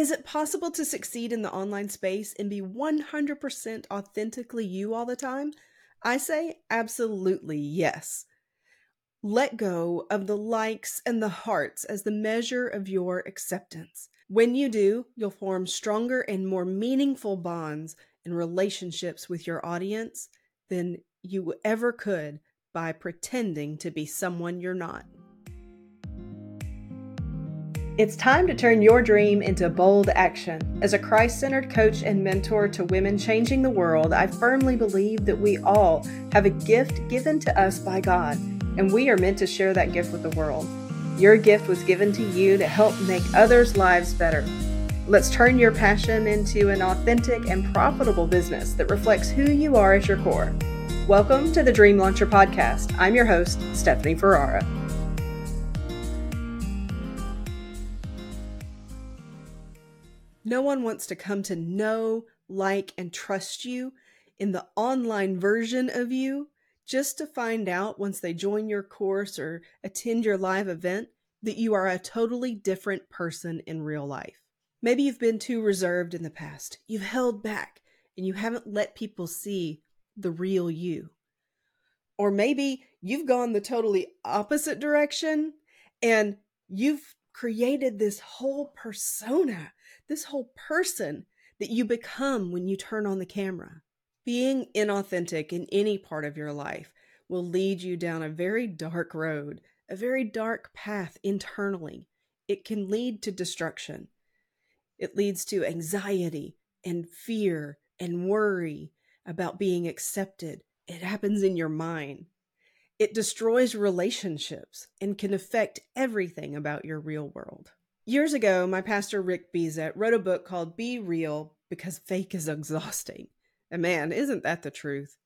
Is it possible to succeed in the online space and be 100% authentically you all the time? I say absolutely yes. Let go of the likes and the hearts as the measure of your acceptance. When you do, you'll form stronger and more meaningful bonds and relationships with your audience than you ever could by pretending to be someone you're not. It's time to turn your dream into bold action. As a Christ centered coach and mentor to women changing the world, I firmly believe that we all have a gift given to us by God, and we are meant to share that gift with the world. Your gift was given to you to help make others' lives better. Let's turn your passion into an authentic and profitable business that reflects who you are at your core. Welcome to the Dream Launcher Podcast. I'm your host, Stephanie Ferrara. No one wants to come to know, like, and trust you in the online version of you just to find out once they join your course or attend your live event that you are a totally different person in real life. Maybe you've been too reserved in the past. You've held back and you haven't let people see the real you. Or maybe you've gone the totally opposite direction and you've created this whole persona this whole person that you become when you turn on the camera. Being inauthentic in any part of your life will lead you down a very dark road, a very dark path internally. It can lead to destruction. It leads to anxiety and fear and worry about being accepted. It happens in your mind. It destroys relationships and can affect everything about your real world. Years ago, my pastor Rick Bezet wrote a book called Be Real because fake is exhausting. And man, isn't that the truth?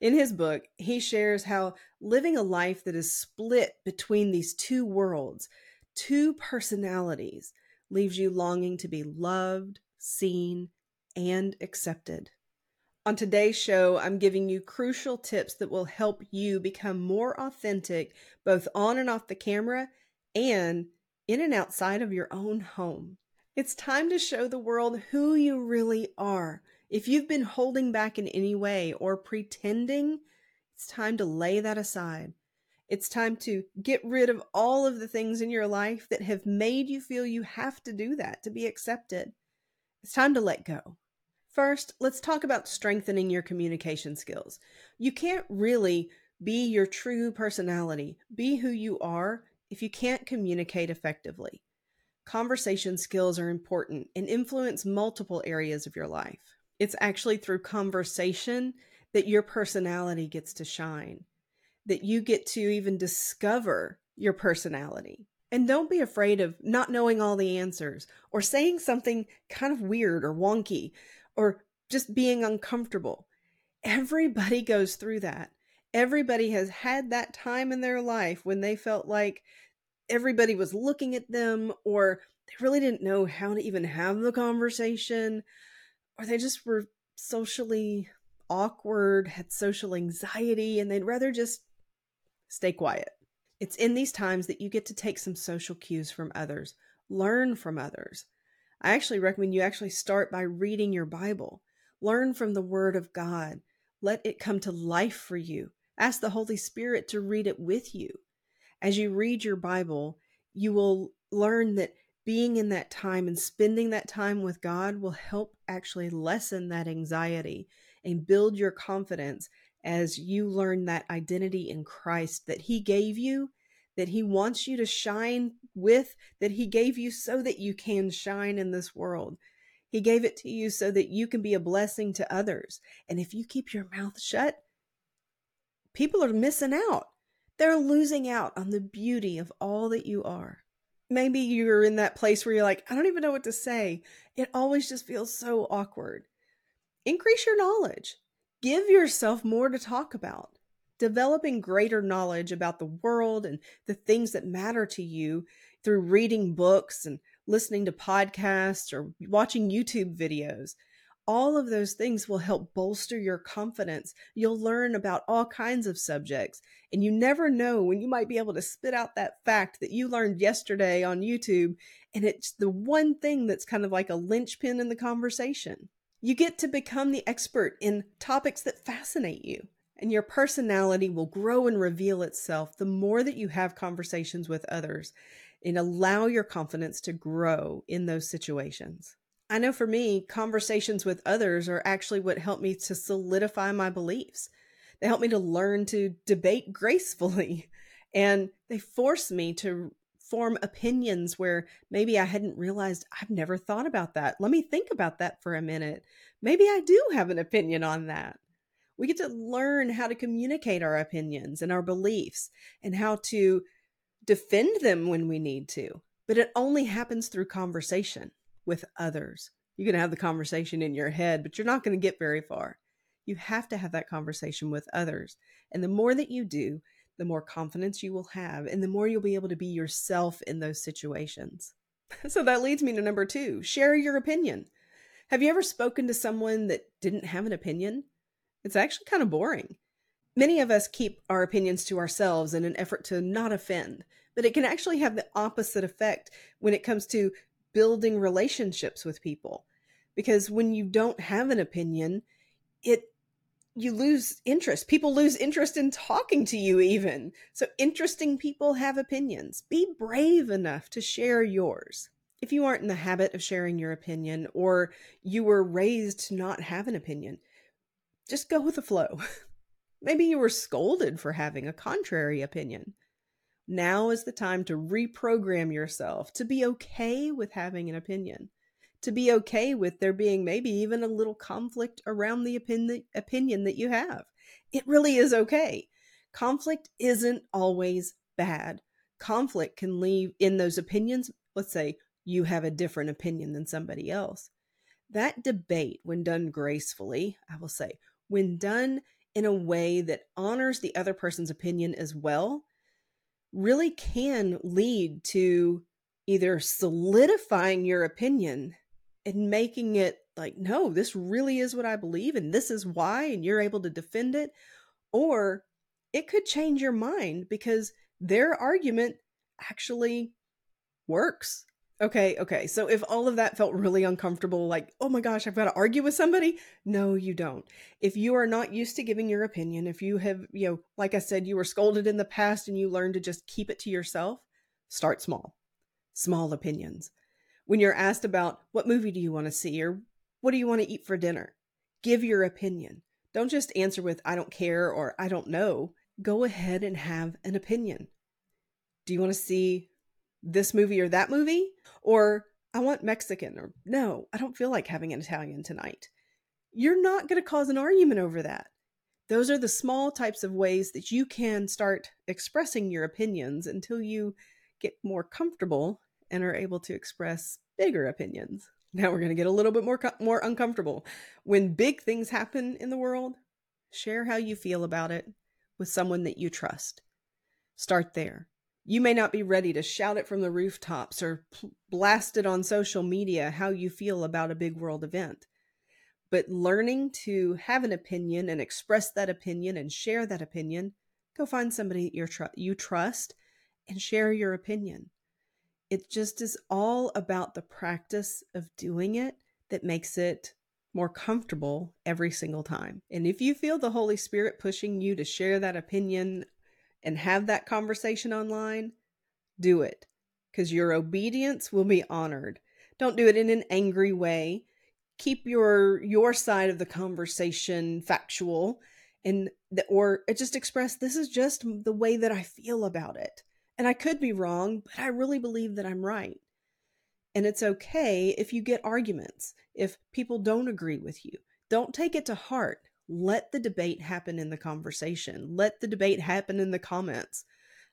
In his book, he shares how living a life that is split between these two worlds, two personalities, leaves you longing to be loved, seen, and accepted. On today's show, I'm giving you crucial tips that will help you become more authentic both on and off the camera and in and outside of your own home. It's time to show the world who you really are. If you've been holding back in any way or pretending, it's time to lay that aside. It's time to get rid of all of the things in your life that have made you feel you have to do that to be accepted. It's time to let go. First, let's talk about strengthening your communication skills. You can't really be your true personality, be who you are, if you can't communicate effectively. Conversation skills are important and influence multiple areas of your life. It's actually through conversation that your personality gets to shine, that you get to even discover your personality. And don't be afraid of not knowing all the answers or saying something kind of weird or wonky or just being uncomfortable. Everybody goes through that everybody has had that time in their life when they felt like everybody was looking at them or they really didn't know how to even have the conversation or they just were socially awkward, had social anxiety, and they'd rather just stay quiet. It's in these times that you get to take some social cues from others, learn from others. I actually recommend you actually start by reading your Bible. Learn from the Word of God. Let it come to life for you. Ask the Holy Spirit to read it with you. As you read your Bible, you will learn that being in that time and spending that time with God will help actually lessen that anxiety and build your confidence as you learn that identity in Christ that He gave you, that He wants you to shine with, that He gave you so that you can shine in this world. He gave it to you so that you can be a blessing to others. And if you keep your mouth shut, people are missing out. They're losing out on the beauty of all that you are. Maybe you're in that place where you're like, I don't even know what to say. It always just feels so awkward. Increase your knowledge. Give yourself more to talk about. Developing greater knowledge about the world and the things that matter to you through reading books and listening to podcasts or watching YouTube videos. All of those things will help bolster your confidence. You'll learn about all kinds of subjects, and you never know when you might be able to spit out that fact that you learned yesterday on YouTube, and it's the one thing that's kind of like a linchpin in the conversation. You get to become the expert in topics that fascinate you, and your personality will grow and reveal itself the more that you have conversations with others and allow your confidence to grow in those situations. I know for me, conversations with others are actually what help me to solidify my beliefs. They help me to learn to debate gracefully, and they force me to form opinions where maybe I hadn't realized I've never thought about that. Let me think about that for a minute. Maybe I do have an opinion on that. We get to learn how to communicate our opinions and our beliefs and how to defend them when we need to. But it only happens through conversation with others. You can have the conversation in your head, but you're not going to get very far. You have to have that conversation with others. And the more that you do, the more confidence you will have, and the more you'll be able to be yourself in those situations. So that leads me to number two share your opinion. Have you ever spoken to someone that didn't have an opinion? It's actually kind of boring. Many of us keep our opinions to ourselves in an effort to not offend, but it can actually have the opposite effect when it comes to building relationships with people. Because when you don't have an opinion it you lose interest. People lose interest in talking to you even. So interesting people have opinions. Be brave enough to share yours. If you aren't in the habit of sharing your opinion or you were raised to not have an opinion just go with the flow. Maybe you were scolded for having a contrary opinion now is the time to reprogram yourself to be okay with having an opinion, to be okay with there being maybe even a little conflict around the opinion, opinion that you have. It really is okay. Conflict isn't always bad. Conflict can leave in those opinions. Let's say you have a different opinion than somebody else. That debate, when done gracefully, I will say, when done in a way that honors the other person's opinion as well, really can lead to either solidifying your opinion and making it like, no, this really is what I believe and this is why, and you're able to defend it. Or it could change your mind because their argument actually works Okay, okay. So if all of that felt really uncomfortable, like, oh my gosh, I've got to argue with somebody, no, you don't. If you are not used to giving your opinion, if you have, you know, like I said, you were scolded in the past and you learned to just keep it to yourself, start small. Small opinions. When you're asked about what movie do you want to see or what do you want to eat for dinner, give your opinion. Don't just answer with, I don't care or I don't know. Go ahead and have an opinion. Do you want to see this movie or that movie? Or I want Mexican, or no, I don't feel like having an Italian tonight. You're not going to cause an argument over that. Those are the small types of ways that you can start expressing your opinions until you get more comfortable and are able to express bigger opinions. Now we're going to get a little bit more more uncomfortable. When big things happen in the world, share how you feel about it with someone that you trust. Start there. You may not be ready to shout it from the rooftops or blast it on social media how you feel about a big world event. But learning to have an opinion and express that opinion and share that opinion, go find somebody you tr- you trust and share your opinion. It just is all about the practice of doing it that makes it more comfortable every single time. And if you feel the Holy Spirit pushing you to share that opinion and have that conversation online, do it because your obedience will be honored. Don't do it in an angry way. Keep your your side of the conversation factual and the, or just express this is just the way that I feel about it. And I could be wrong, but I really believe that I'm right. And it's okay if you get arguments, if people don't agree with you. Don't take it to heart let the debate happen in the conversation. Let the debate happen in the comments.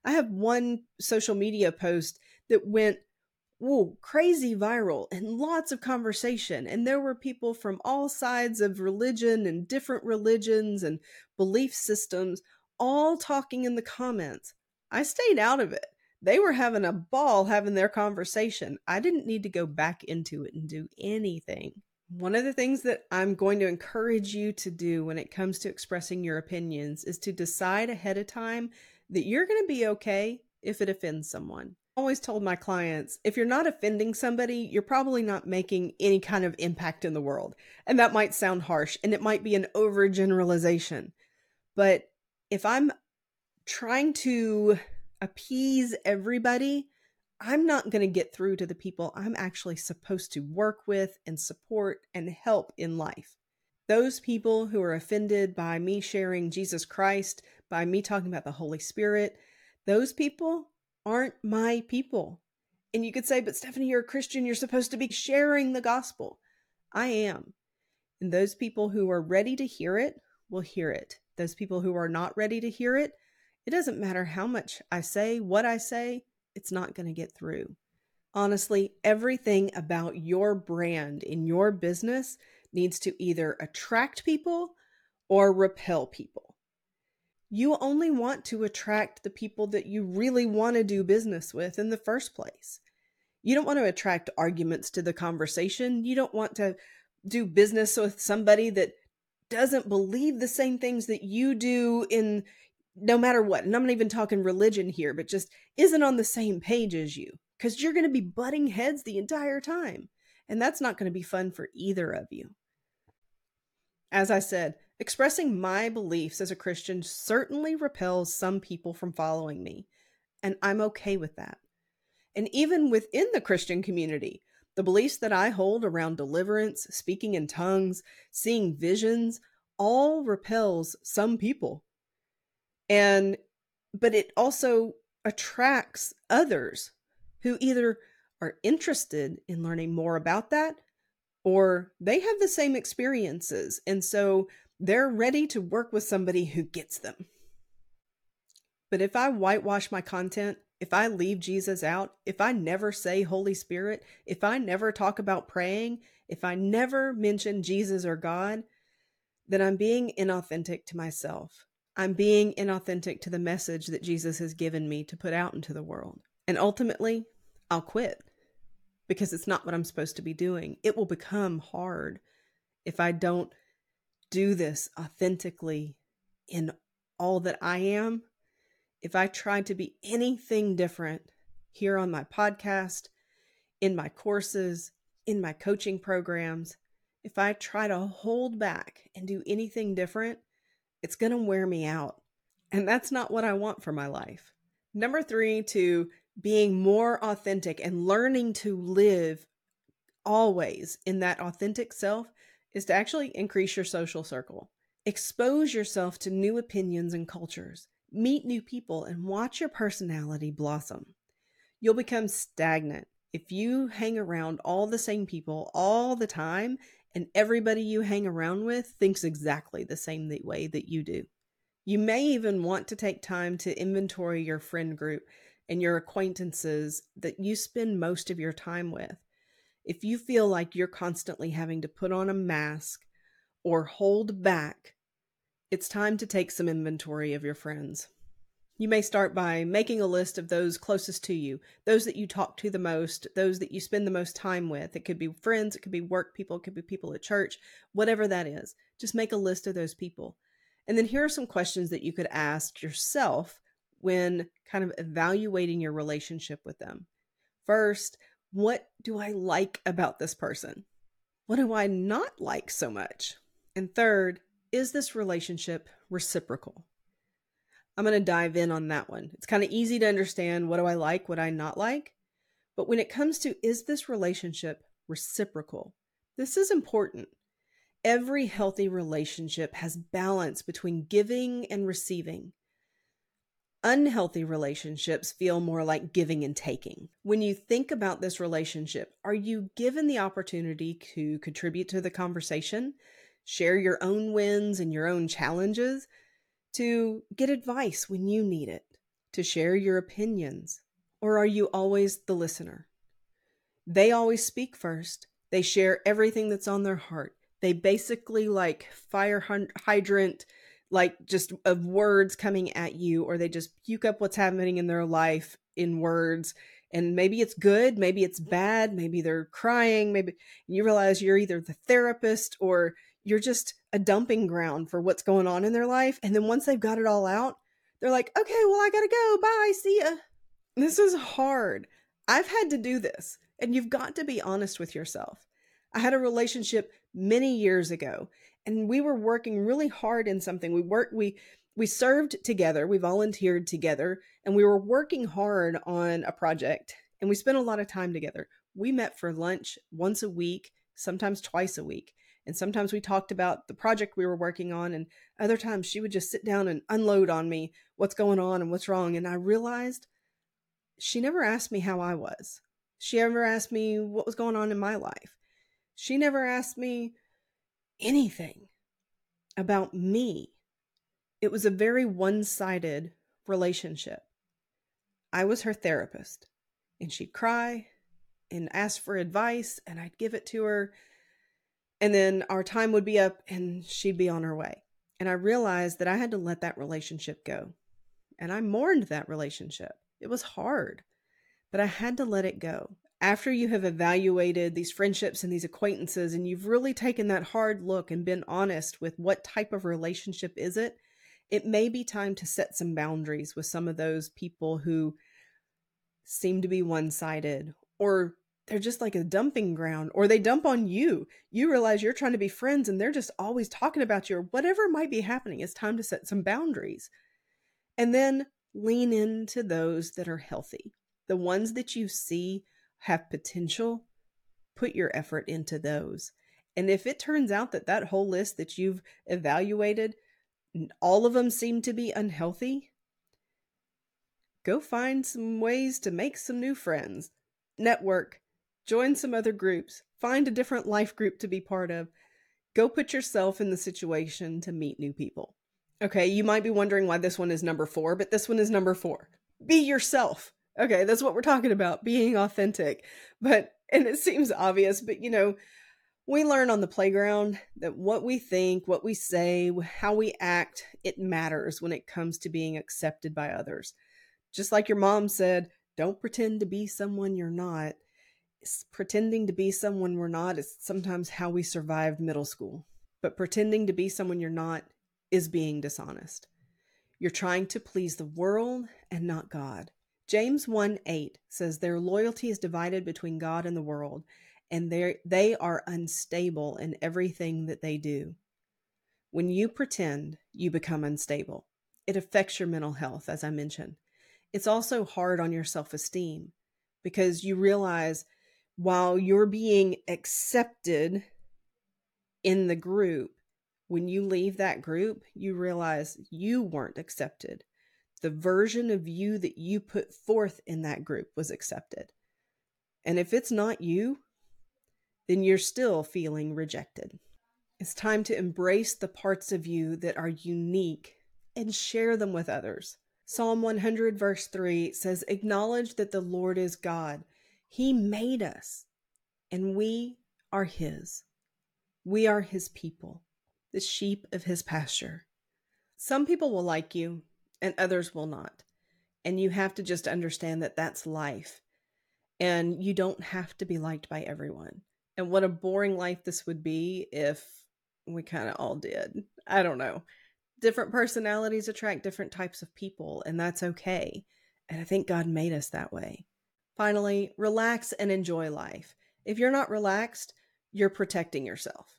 I have one social media post that went whoa, crazy viral and lots of conversation. And there were people from all sides of religion and different religions and belief systems all talking in the comments. I stayed out of it. They were having a ball having their conversation. I didn't need to go back into it and do anything. One of the things that I'm going to encourage you to do when it comes to expressing your opinions is to decide ahead of time that you're going to be okay if it offends someone. I always told my clients if you're not offending somebody, you're probably not making any kind of impact in the world. And that might sound harsh and it might be an overgeneralization. But if I'm trying to appease everybody, I'm not going to get through to the people I'm actually supposed to work with and support and help in life. Those people who are offended by me sharing Jesus Christ, by me talking about the Holy Spirit, those people aren't my people. And you could say, but Stephanie, you're a Christian. You're supposed to be sharing the gospel. I am. And those people who are ready to hear it will hear it. Those people who are not ready to hear it, it doesn't matter how much I say, what I say, it's not going to get through. Honestly, everything about your brand in your business needs to either attract people or repel people. You only want to attract the people that you really want to do business with in the first place. You don't want to attract arguments to the conversation. You don't want to do business with somebody that doesn't believe the same things that you do in no matter what, and I'm not even talking religion here, but just isn't on the same page as you because you're going to be butting heads the entire time. And that's not going to be fun for either of you. As I said, expressing my beliefs as a Christian certainly repels some people from following me, and I'm okay with that. And even within the Christian community, the beliefs that I hold around deliverance, speaking in tongues, seeing visions, all repels some people and but it also attracts others who either are interested in learning more about that or they have the same experiences and so they're ready to work with somebody who gets them. But if I whitewash my content, if I leave Jesus out, if I never say Holy Spirit, if I never talk about praying, if I never mention Jesus or God, then I'm being inauthentic to myself. I'm being inauthentic to the message that Jesus has given me to put out into the world. And ultimately, I'll quit because it's not what I'm supposed to be doing. It will become hard if I don't do this authentically in all that I am. If I try to be anything different here on my podcast, in my courses, in my coaching programs, if I try to hold back and do anything different, it's going to wear me out. And that's not what I want for my life. Number three, to being more authentic and learning to live always in that authentic self is to actually increase your social circle. Expose yourself to new opinions and cultures. Meet new people and watch your personality blossom. You'll become stagnant if you hang around all the same people all the time and everybody you hang around with thinks exactly the same way that you do. You may even want to take time to inventory your friend group and your acquaintances that you spend most of your time with. If you feel like you're constantly having to put on a mask or hold back, it's time to take some inventory of your friends. You may start by making a list of those closest to you, those that you talk to the most, those that you spend the most time with. It could be friends, it could be work people, it could be people at church, whatever that is. Just make a list of those people. And then here are some questions that you could ask yourself when kind of evaluating your relationship with them. First, what do I like about this person? What do I not like so much? And third, is this relationship reciprocal? I'm going to dive in on that one. It's kind of easy to understand what do I like, what I not like. But when it comes to is this relationship reciprocal? This is important. Every healthy relationship has balance between giving and receiving. Unhealthy relationships feel more like giving and taking. When you think about this relationship, are you given the opportunity to contribute to the conversation, share your own wins and your own challenges? To get advice when you need it, to share your opinions? Or are you always the listener? They always speak first. They share everything that's on their heart. They basically like fire hydrant, like just of words coming at you, or they just puke up what's happening in their life in words And maybe it's good, maybe it's bad, maybe they're crying, maybe you realize you're either the therapist or you're just a dumping ground for what's going on in their life. And then once they've got it all out, they're like, okay, well, I gotta go. Bye. See ya. This is hard. I've had to do this, and you've got to be honest with yourself. I had a relationship many years ago, and we were working really hard in something. We worked, we, we served together, we volunteered together, and we were working hard on a project, and we spent a lot of time together. We met for lunch once a week, sometimes twice a week. And sometimes we talked about the project we were working on, and other times she would just sit down and unload on me what's going on and what's wrong. And I realized she never asked me how I was. She never asked me what was going on in my life. She never asked me anything about me. It was a very one sided relationship. I was her therapist, and she'd cry and ask for advice, and I'd give it to her. And then our time would be up, and she'd be on her way. And I realized that I had to let that relationship go. And I mourned that relationship. It was hard, but I had to let it go. After you have evaluated these friendships and these acquaintances, and you've really taken that hard look and been honest with what type of relationship is it, it may be time to set some boundaries with some of those people who seem to be one sided or they're just like a dumping ground or they dump on you. You realize you're trying to be friends and they're just always talking about you or whatever might be happening. It's time to set some boundaries. And then lean into those that are healthy. The ones that you see have potential, put your effort into those. And if it turns out that that whole list that you've evaluated, all of them seem to be unhealthy, go find some ways to make some new friends, network, join some other groups, find a different life group to be part of. Go put yourself in the situation to meet new people. Okay, you might be wondering why this one is number four, but this one is number four. Be yourself. Okay, that's what we're talking about, being authentic. But, and it seems obvious, but you know, we learn on the playground that what we think, what we say, how we act, it matters when it comes to being accepted by others. Just like your mom said, don't pretend to be someone you're not. Pretending to be someone we're not is sometimes how we survived middle school. But pretending to be someone you're not is being dishonest. You're trying to please the world and not God. James 1 8 says their loyalty is divided between God and the world, and they are unstable in everything that they do. When you pretend, you become unstable. It affects your mental health, as I mentioned. It's also hard on your self esteem because you realize while you're being accepted in the group, when you leave that group, you realize you weren't accepted. The version of you that you put forth in that group was accepted. And if it's not you, then you're still feeling rejected. It's time to embrace the parts of you that are unique and share them with others. Psalm 100, verse 3 says, Acknowledge that the Lord is God. He made us, and we are His. We are His people the sheep of his pasture. Some people will like you and others will not. And you have to just understand that that's life. And you don't have to be liked by everyone. And what a boring life this would be if we kind of all did. I don't know. Different personalities attract different types of people, and that's okay. And I think God made us that way. Finally, relax and enjoy life. If you're not relaxed, you're protecting yourself.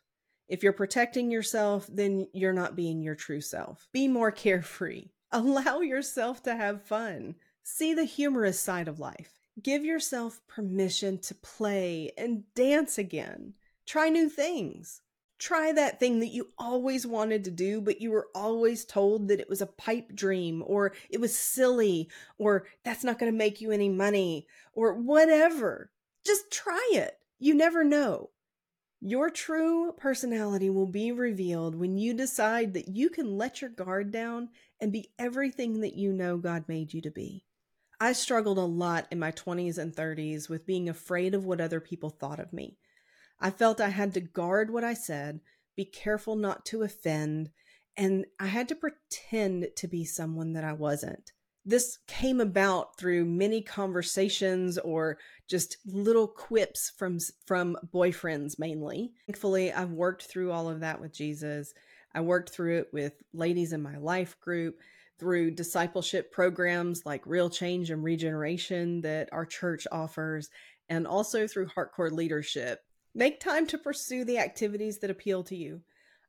If you're protecting yourself, then you're not being your true self. Be more carefree. Allow yourself to have fun. See the humorous side of life. Give yourself permission to play and dance again. Try new things. Try that thing that you always wanted to do, but you were always told that it was a pipe dream or it was silly or that's not going to make you any money or whatever. Just try it. You never know. Your true personality will be revealed when you decide that you can let your guard down and be everything that you know God made you to be. I struggled a lot in my 20s and 30s with being afraid of what other people thought of me. I felt I had to guard what I said, be careful not to offend, and I had to pretend to be someone that I wasn't. this came about through many conversations or just little quips from from boyfriends mainly. Thankfully, I've worked through all of that with Jesus. I worked through it with ladies in my life group, through discipleship programs like Real Change and Regeneration that our church offers, and also through Heartcore Leadership. Make time to pursue the activities that appeal to you.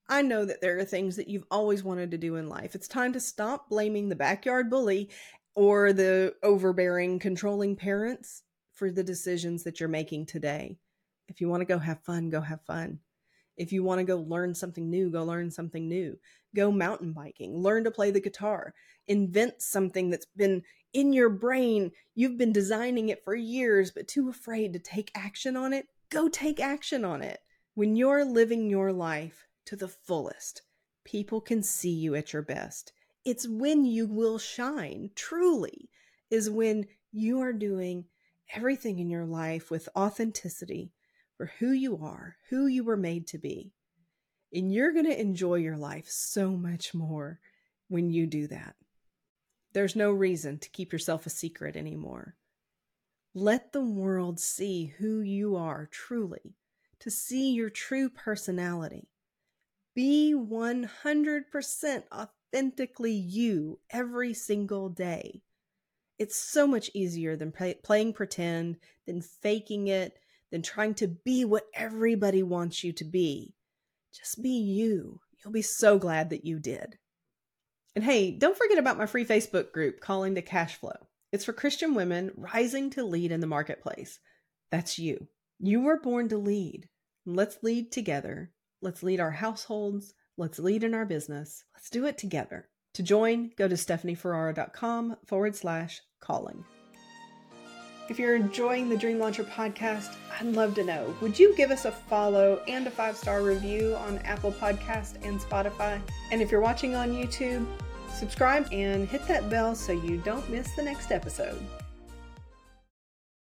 I know that there are things that you've always wanted to do in life. It's time to stop blaming the backyard bully or the overbearing, controlling parents for the decisions that you're making today. If you want to go have fun, go have fun. If you want to go learn something new, go learn something new. Go mountain biking, learn to play the guitar, invent something that's been in your brain. You've been designing it for years, but too afraid to take action on it. Go take action on it. When you're living your life to the fullest, people can see you at your best. It's when you will shine, truly, is when you are doing everything in your life with authenticity for who you are, who you were made to be. And you're going to enjoy your life so much more when you do that. There's no reason to keep yourself a secret anymore. Let the world see who you are truly, to see your true personality. Be 100% authentically you every single day. It's so much easier than play, playing pretend, than faking it, than trying to be what everybody wants you to be. Just be you. You'll be so glad that you did. And hey, don't forget about my free Facebook group, Calling the Cash Flow. It's for Christian women rising to lead in the marketplace. That's you. You were born to lead. Let's lead together. Let's lead our households. Let's lead in our business. Let's do it together. To join, go to stephanieferrara.com forward slash calling. If you're enjoying the Dream Launcher podcast, I'd love to know. Would you give us a follow and a five star review on Apple Podcast and Spotify? And if you're watching on YouTube, subscribe and hit that bell so you don't miss the next episode.